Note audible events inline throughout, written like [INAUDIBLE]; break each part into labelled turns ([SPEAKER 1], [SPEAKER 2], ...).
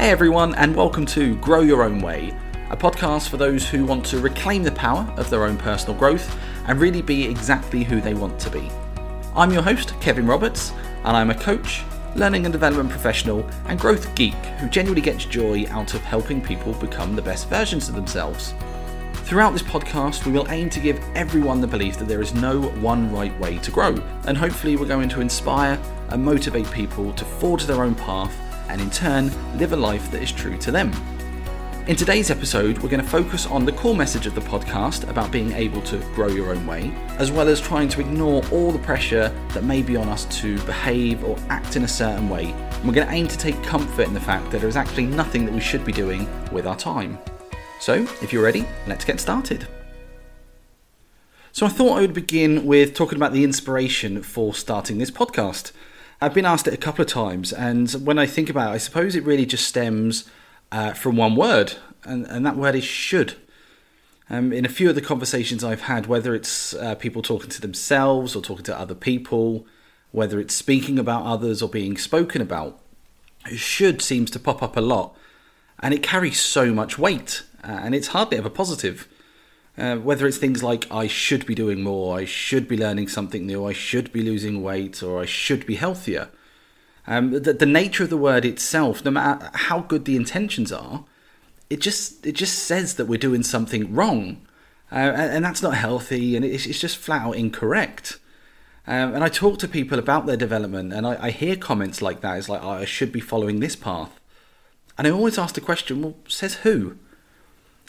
[SPEAKER 1] Hey everyone, and welcome to Grow Your Own Way, a podcast for those who want to reclaim the power of their own personal growth and really be exactly who they want to be. I'm your host, Kevin Roberts, and I'm a coach, learning and development professional, and growth geek who genuinely gets joy out of helping people become the best versions of themselves. Throughout this podcast, we will aim to give everyone the belief that there is no one right way to grow, and hopefully, we're going to inspire and motivate people to forge their own path and in turn live a life that is true to them. In today's episode, we're going to focus on the core message of the podcast about being able to grow your own way, as well as trying to ignore all the pressure that may be on us to behave or act in a certain way. And we're going to aim to take comfort in the fact that there is actually nothing that we should be doing with our time. So, if you're ready, let's get started. So, I thought I would begin with talking about the inspiration for starting this podcast. I've been asked it a couple of times, and when I think about it, I suppose it really just stems uh, from one word, and, and that word is should. Um, in a few of the conversations I've had, whether it's uh, people talking to themselves or talking to other people, whether it's speaking about others or being spoken about, should seems to pop up a lot, and it carries so much weight, uh, and it's hardly ever positive. Uh, whether it's things like I should be doing more, I should be learning something new, I should be losing weight, or I should be healthier. Um, the, the nature of the word itself, no matter how good the intentions are, it just it just says that we're doing something wrong, uh, and, and, that's not healthy, and it's, it's just flat out incorrect. Um, and I talk to people about their development, and I, I hear comments like that. It's like oh, I should be following this path, and I always ask the question: Well, says who?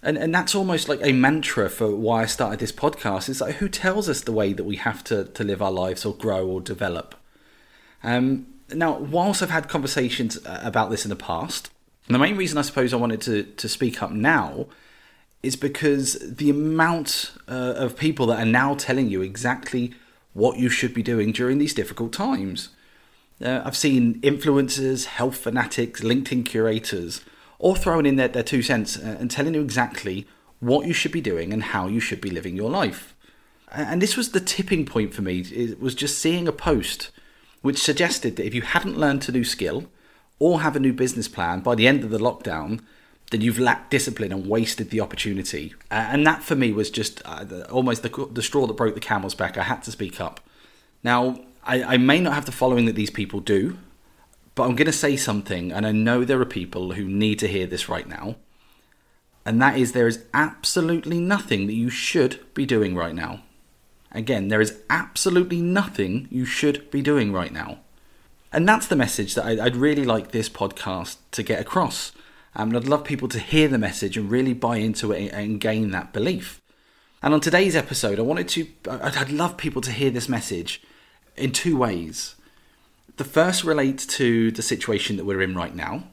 [SPEAKER 1] And and that's almost like a mantra for why I started this podcast. It's like who tells us the way that we have to to live our lives or grow or develop. Um, now, whilst I've had conversations uh, about this in the past, the main reason I suppose I wanted to to speak up now is because the amount uh, of people that are now telling you exactly what you should be doing during these difficult times. Uh, I've seen influencers, health fanatics, LinkedIn curators or throwing in their, their two cents uh, and telling you exactly what you should be doing and how you should be living your life. And this was the tipping point for me. It was just seeing a post which suggested that if you hadn't learned a new skill or have a new business plan by the end of the lockdown, then you've lacked discipline and wasted the opportunity. And that for me was just uh, almost the, the straw that broke the camel's back. I had to speak up. Now, I, I may not have the following that these people do, but I'm going to say something, and I know there are people who need to hear this right now. And that is there is absolutely nothing that you should be doing right now. Again, there is absolutely nothing you should be doing right now. And that's the message that I'd really like this podcast to get across. Um, and I'd love people to hear the message and really buy into it and gain that belief. And on today's episode, I wanted to, I'd love people to hear this message in two ways. The first relates to the situation that we're in right now,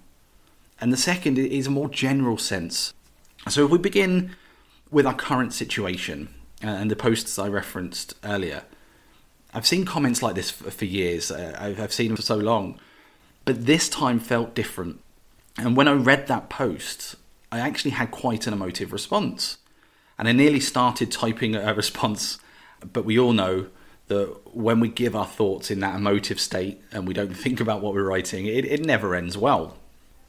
[SPEAKER 1] and the second is a more general sense. So, if we begin with our current situation uh, and the posts I referenced earlier, I've seen comments like this for, years. Uh, I've seen them for so long, but this time felt different. And when I read that post, I actually had quite an emotive response. And I nearly started typing a response, but we all know that when we give our thoughts in that emotive state and we don't think about what we're writing, it, it never ends well.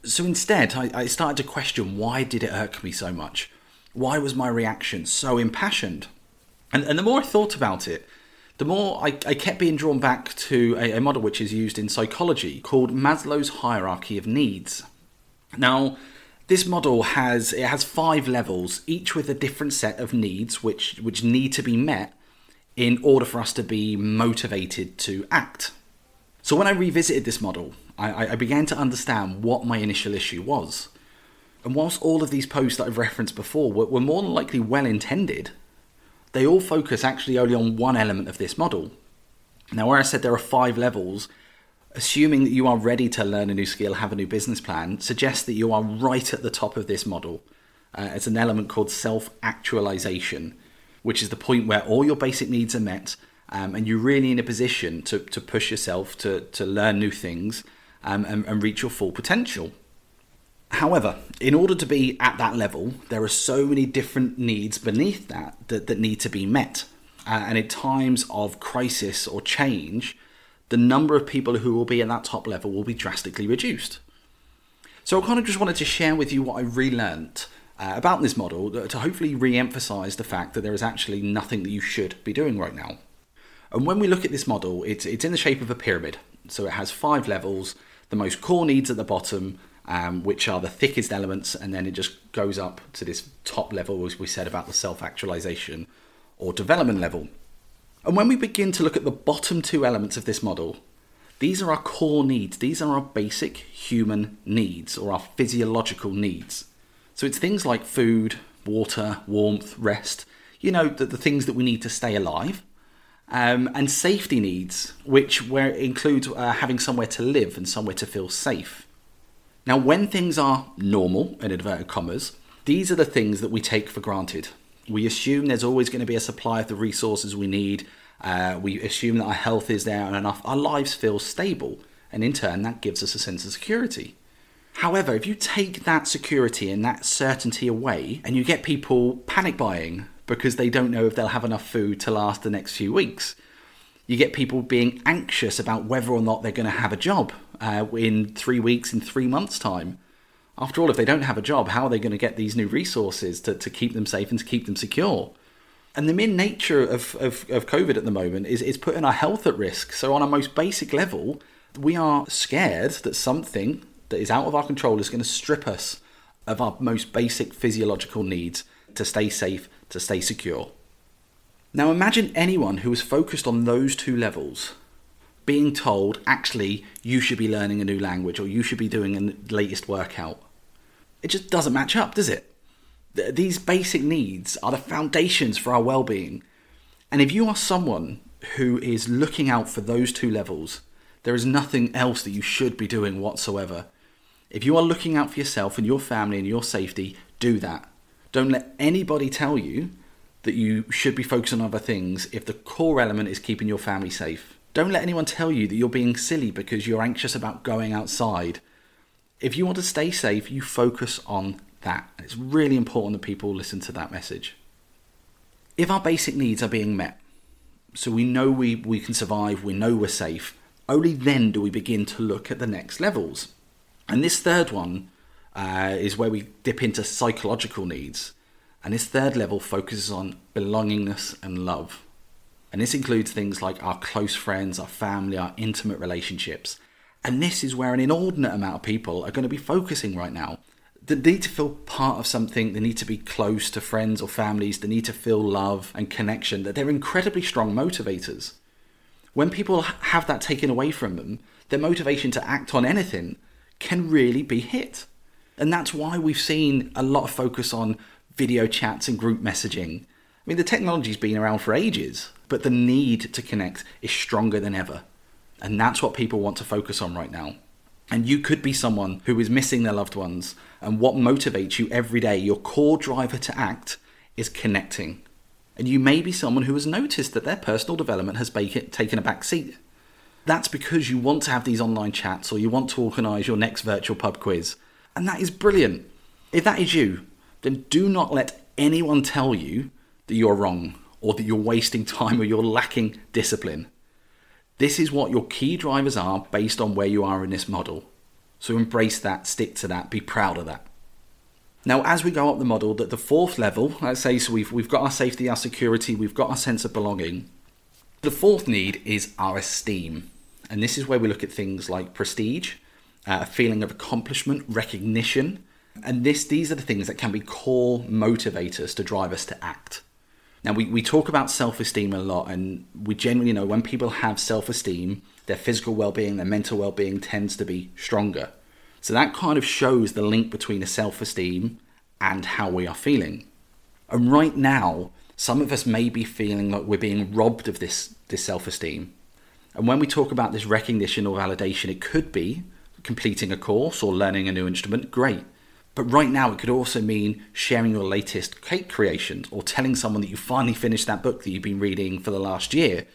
[SPEAKER 1] So instead, I, I started to question why did it irk me so much? Why was my reaction so impassioned? And, and the more I thought about it, the more I, I kept being drawn back to a, a model which is used in psychology called Maslow's hierarchy of needs. Now, this model has it has five levels, each with a different set of needs which which need to be met in order for us to be motivated to act. So when I revisited this model, I, I, began to understand what my initial issue was. And whilst all of these posts that I've referenced before were, were more than likely well intended, they all focus actually only on one element of this model. Now, where I said there are five levels, assuming that you are ready to learn a new skill, have a new business plan, suggests that you are right at the top of this model. Uh, it's an element called self actualization, which is the point where all your basic needs are met um, and you're really in a position to, to push yourself to, to learn new things um, and, and reach your full potential. However, in order to be at that level, there are so many different needs beneath that that, that need to be met. Uh, and in times of crisis or change, the number of people who will be at that top level will be drastically reduced. So I kind of just wanted to share with you what I relearned uh, about this model to hopefully re emphasize the fact that there is actually nothing that you should be doing right now. And when we look at this model, it's, it's in the shape of a pyramid. So it has five levels, the most core needs at the bottom, um, which are the thickest elements, and then it just goes up to this top level, as we said about the self actualization or development level. And when we begin to look at the bottom two elements of this model, these are our core needs. These are our basic human needs or our physiological needs. So it's things like food, water, warmth, rest, you know, the, the things that we need to stay alive. Um, and safety needs, which where uh, having somewhere to live and somewhere to feel safe. Now, when things are normal, in inverted commas, these are the things that we take for granted. We assume there's always going to be a supply of the resources we need. Uh, we assume that our health is there and enough. Our lives feel stable, and in turn, that gives us a sense of security. However, if you take that security and that certainty away, and you get people panic buying because they don't know if they'll have enough food to last the next few weeks, you get people being anxious about whether or not they're going to have a job uh, in three weeks, in three months' time after all, if they don't have a job, how are they going to get these new resources to, to keep them safe and to keep them secure? And the mere nature of, of, of COVID at the moment is, is putting our health at risk. So, on a most basic level, we are scared that something that is out of our control is going to strip us of our most basic physiological needs to stay safe, to stay secure. Now, imagine anyone who is focused on those two levels being told, actually, you should be learning a new language or you should be doing a latest workout it just doesn't match up, does it? These basic needs are the foundations for our well being. And if you are someone who is looking out for those two levels, there is nothing else that you should be doing whatsoever. If you are looking out for yourself and your family and your safety, do that. Don't let anybody tell you that you should be focusing on other things if the core element is keeping your family safe. Don't let anyone tell you that you're being silly because you're anxious about going outside if you want to stay safe, you focus on that. It's really important that people listen to that message. If our basic needs are being met, so we know we, we can survive, we know we're safe, only then do we begin to look at the next levels. And this third one uh, is where we dip into psychological needs. And this third level focuses on belongingness and love. And this includes things like our close friends, our family, our intimate relationships, and this is where an inordinate amount of people are going to be focusing right now. They need to feel part of something, they need to be close to friends or families, they need to feel love and connection, that they're incredibly strong motivators. When people have that taken away from them, their motivation to act on anything can really be hit. And that's why we've seen a lot of focus on video chats and group messaging. I mean, the technology's been around for ages, but the need to connect is stronger than ever. And that's what people want to focus on right now. And you could be someone who is missing their loved ones. And what motivates you every day, your core driver to act, is connecting. And you may be someone who has noticed that their personal development has taken a back seat. That's because you want to have these online chats or you want to organise your next virtual pub quiz. And that is brilliant. If that is you, then do not let anyone tell you that you're wrong or that you're wasting time or you're lacking discipline. This is what your key drivers are based on where you are in this model. So embrace that, stick to that, be proud of that. Now, as we go up the model, that the fourth level, let's say, so we've, we've got our safety, our security, we've got our sense of belonging. The fourth need is our esteem. And this is where we look at things like prestige, uh, a feeling of accomplishment, recognition. And this, these are the things that can be core motivators to drive us to act. Now, we, we talk about self esteem a lot, and we generally know when people have self esteem, their physical well being, their mental well being tends to be stronger. So that kind of shows the link between a self esteem and how we are feeling. And right now, some of us may be feeling like we're being robbed of this, this self esteem. And when we talk about this recognition or validation, it could be completing a course or learning a new instrument, great. But right now, it could also mean sharing your latest cake creations or telling someone that you finally finished that book that you've been reading for the last year.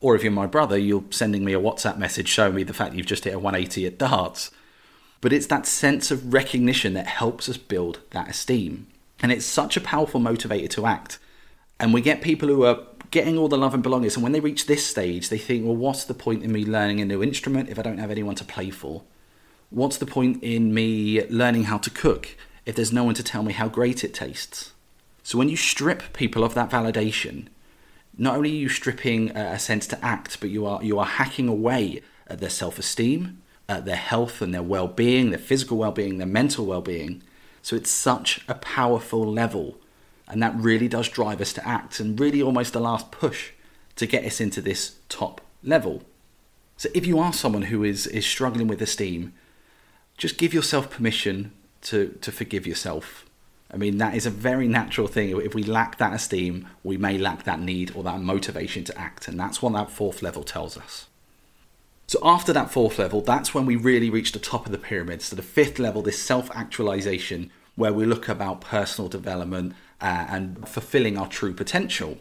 [SPEAKER 1] Or if you're my brother, you're sending me a WhatsApp message showing me the fact you've just hit a 180 at darts. But it's that sense of recognition that helps us build that esteem. And it's such a powerful motivator to act. And we get people who are getting all the love and belongings, and when they reach this stage, they think, well, what's the point in me learning a new instrument if I don't have anyone to play for? What's the point in me learning how to cook if there's no one to tell me how great it tastes? So when you strip people of that validation, not only are you stripping uh, a sense to act, but you are you are hacking away at their self-esteem, at their health and their well-being, their physical well-being, their mental well-being. So it's such a powerful level, and that really does drive us to act, and really almost the last push to get us into this top level. So if you are someone who is is struggling with esteem, just give yourself permission to to forgive yourself. I mean, that is a very natural thing. If we lack that esteem, we may lack that need or that motivation to act, and that's what that fourth level tells us. So after that fourth level, that's when we really reach the top of the pyramid. So the fifth level, this self-actualization, where we look about personal development uh, and fulfilling our true potential.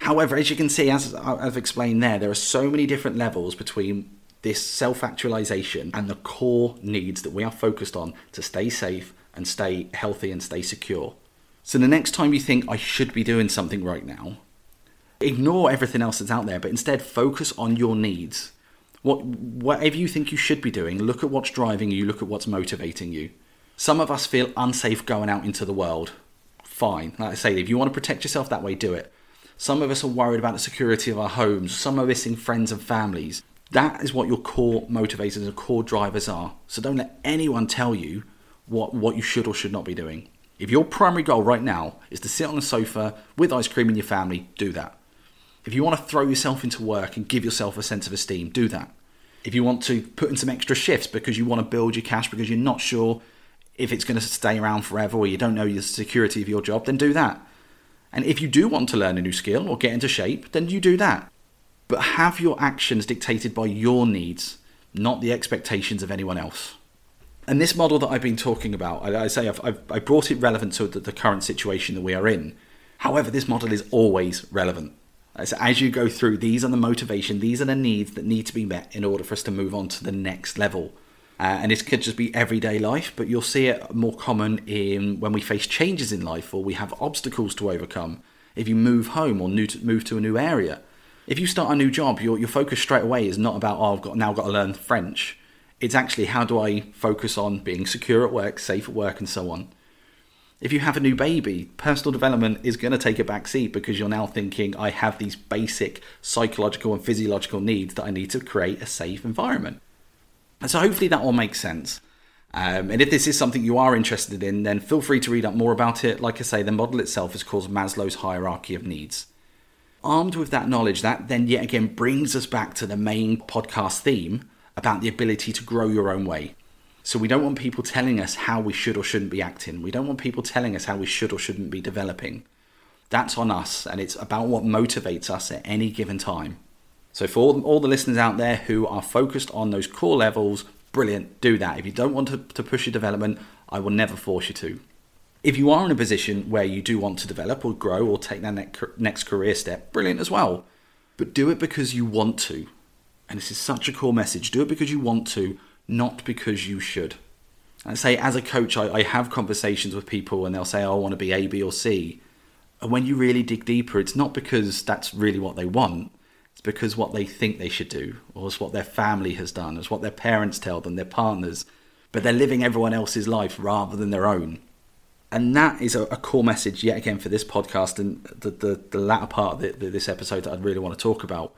[SPEAKER 1] However, as you can see, as I've explained there, there are so many different levels between this self actualization and the core needs that we are focused on to stay safe and stay healthy and stay secure. So the next time you think, I should be doing something right now, ignore everything else that's out there, but instead focus on your needs. What, whatever you think you should be doing, look at what's driving you, look at what's motivating you. Some of us feel unsafe going out into the world. Fine. Like I say, if you want to protect yourself that way, do it. Some of us are worried about the security of our homes. Some are missing friends and families. That is what your core motivators and core drivers are. So don't let anyone tell you what, what you should or should not be doing. If your primary goal right now is to sit on the sofa with ice cream in your family, do that. If you want to throw yourself into work and give yourself a sense of esteem, do that. If you want to put in some extra shifts because you want to build your cash because you're not sure if it's going to stay around forever or you don't know the security of your job, then do that. And if you do want to learn a new skill or get into shape, then you do that. But have your actions dictated by your needs, not the expectations of anyone else. And this model that I've been talking about, I, I say I've, I've, I brought it relevant to the, the current situation that we are in. However, this model is always relevant. So as you go through, these are the motivation, these are the needs that need to be met in order for us to move on to the next level. Uh, and this could just be everyday life, but you'll see it more common in when we face changes in life or we have obstacles to overcome. If you move home or to, move to a new area, if you start a new job, your your focus straight away is not about oh I've got now got to learn French. It's actually how do I focus on being secure at work, safe at work, and so on. If you have a new baby, personal development is going to take a back seat because you're now thinking I have these basic psychological and physiological needs that I need to create a safe environment. And so hopefully that all makes sense. Um, and if this is something you are interested in, then feel free to read up more about it. Like I say, the model itself is called Maslow's hierarchy of needs. Armed with that knowledge, that then yet again brings us back to the main podcast theme about the ability to grow your own way. So we don't want people telling us how we should or shouldn't be acting. We don't want people telling us how we should or shouldn't be developing. That's on us, and it's about what motivates us at any given time. So, for all, the listeners out there who are focused on those core levels, brilliant, do that. If you don't want to, to push your development, I will never force you to. If you are in a position where you do want to develop or grow or take that next career step, brilliant as well. But do it because you want to. And this is such a core message. Do it because you want to, not because you should. I say, as a coach, I, I have conversations with people and they'll say, oh, I want to be A, B, or C. And when you really dig deeper, it's not because that's really what they want because what they think they should do, or it's what their family has done, it's what their parents tell them, their partners, but they're living everyone else's life rather than their own. And that is a, a core message yet again for this podcast and the, the, the latter part of the, the, this episode that I'd really want to talk about.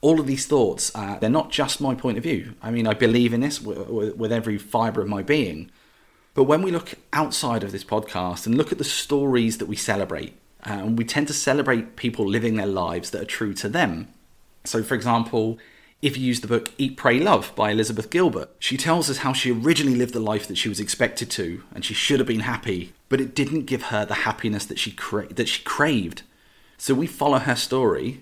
[SPEAKER 1] All of these thoughts, uh, they're not just my point of view. I mean, I believe in this with, with, every fibre of my being. But when we look outside of this podcast and look at the stories that we celebrate, and um, we tend to celebrate people living their lives that are true to them. So, for example, if you use the book Eat, Pray, Love by Elizabeth Gilbert, she tells us how she originally lived the life that she was expected to, and she should have been happy, but it didn't give her the happiness that she cra- that she craved. So we follow her story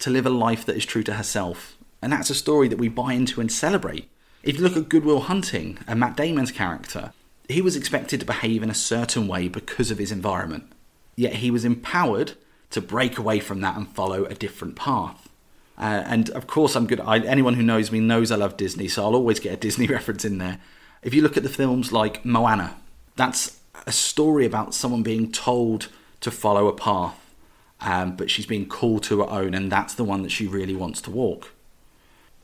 [SPEAKER 1] to live a life that is true to herself, and that's a story that we buy into and celebrate. If you look at Good Will Hunting and Matt Damon's character, he was expected to behave in a certain way because of his environment. Yet he was empowered to break away from that and follow a different path. Uh, and of course, I'm good. I, anyone who knows me knows I love Disney, so I'll always get a [LAUGHS] Disney reference in there. If you look at the films like Moana, that's a story about someone being told to follow a path, um, but she's being called to her own, and that's the one that she really wants to walk.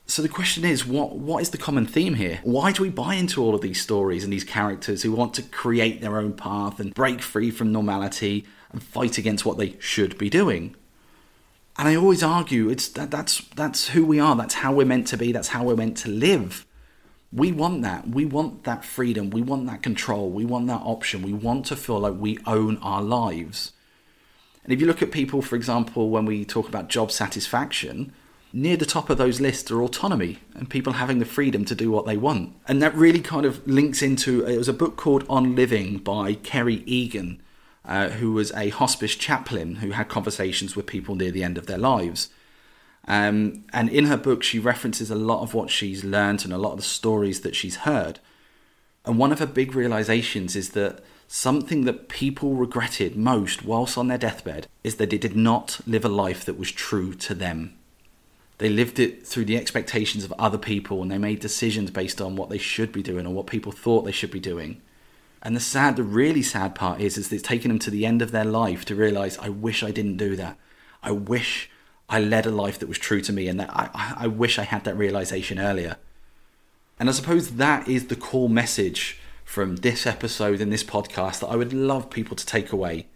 [SPEAKER 1] So the question is, what what is the common theme here? Why do we buy into all of these stories and these characters who want to create their own path and break free from normality and fight against what they should be doing? And I always argue it's that that's that's who we are. That's how we're meant to be. That's how we're meant to live. We want that. We want that freedom. We want that control. We want that option. We want to feel like we own our lives. And if you look at people, for example, when we talk about job satisfaction, near the top of those lists are autonomy and people having the freedom to do what they want. And that really kind of links into it was a book called On Living by Kerry Egan, uh, who was a hospice chaplain who had conversations with people near the end of their lives. Um, and in her book, she references a lot of what she's learned and a lot of the stories that she's heard. And one of her big realizations is that something that people regretted most whilst on their deathbed is that they did not live a life that was true to them. They lived it through the expectations of other people and they made decisions based on what they should be doing or what people thought they should be doing. And the sad, the really sad part is, is it's taken them to the end of their life to realize, I wish I didn't do that. I wish I led a life that was true to me and that I, I wish I had that realization earlier. And I suppose that is the core message from this episode and this podcast that I would love people to take away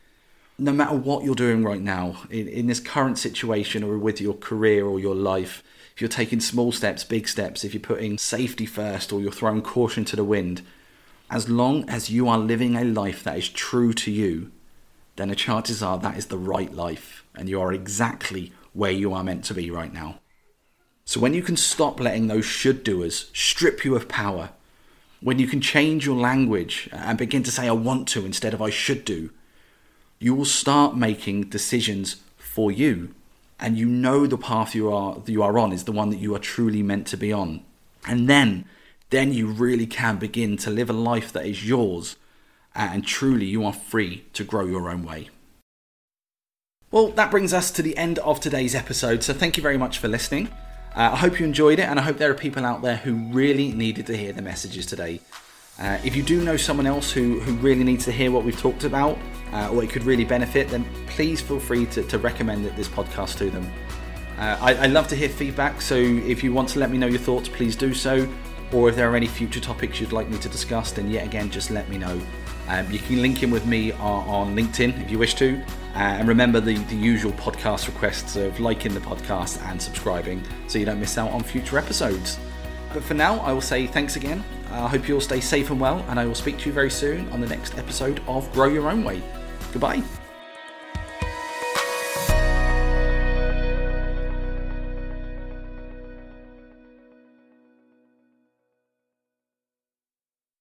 [SPEAKER 1] no matter what you're doing right now, in, in this current situation or with your career or your life, if you're taking small steps, big steps, if you're putting safety first or you're throwing caution to the wind, as long as you are living a life that is true to you, then the chances are that is the right life and you are exactly where you are meant to be right now. So when you can stop letting those should doers strip you of power, when you can change your language and begin to say I want to instead of I should do, you will start making decisions for you and you know the path you are you are on is the one that you are truly meant to be on and then then you really can begin to live a life that is yours and truly you are free to grow your own way well that brings us to the end of today's episode so thank you very much for listening uh, i hope you enjoyed it and i hope there are people out there who really needed to hear the messages today uh, if you do know someone else who, who really needs to hear what we've talked about uh, or it could really benefit, then please feel free to, to recommend this podcast to them. Uh, I, I, love to hear feedback, so if you want to let me know your thoughts, please do so. Or if there are any future topics you'd like me to discuss, then yet again, just let me know. Um, you can link in with me on, on LinkedIn if you wish to. Uh, and remember the, the usual podcast requests of liking the podcast and subscribing so you don't miss out on future episodes. But for now, I will say thanks again I hope you all stay safe and well, and I will speak to you very soon on the next episode of Grow Your Own Way. Goodbye.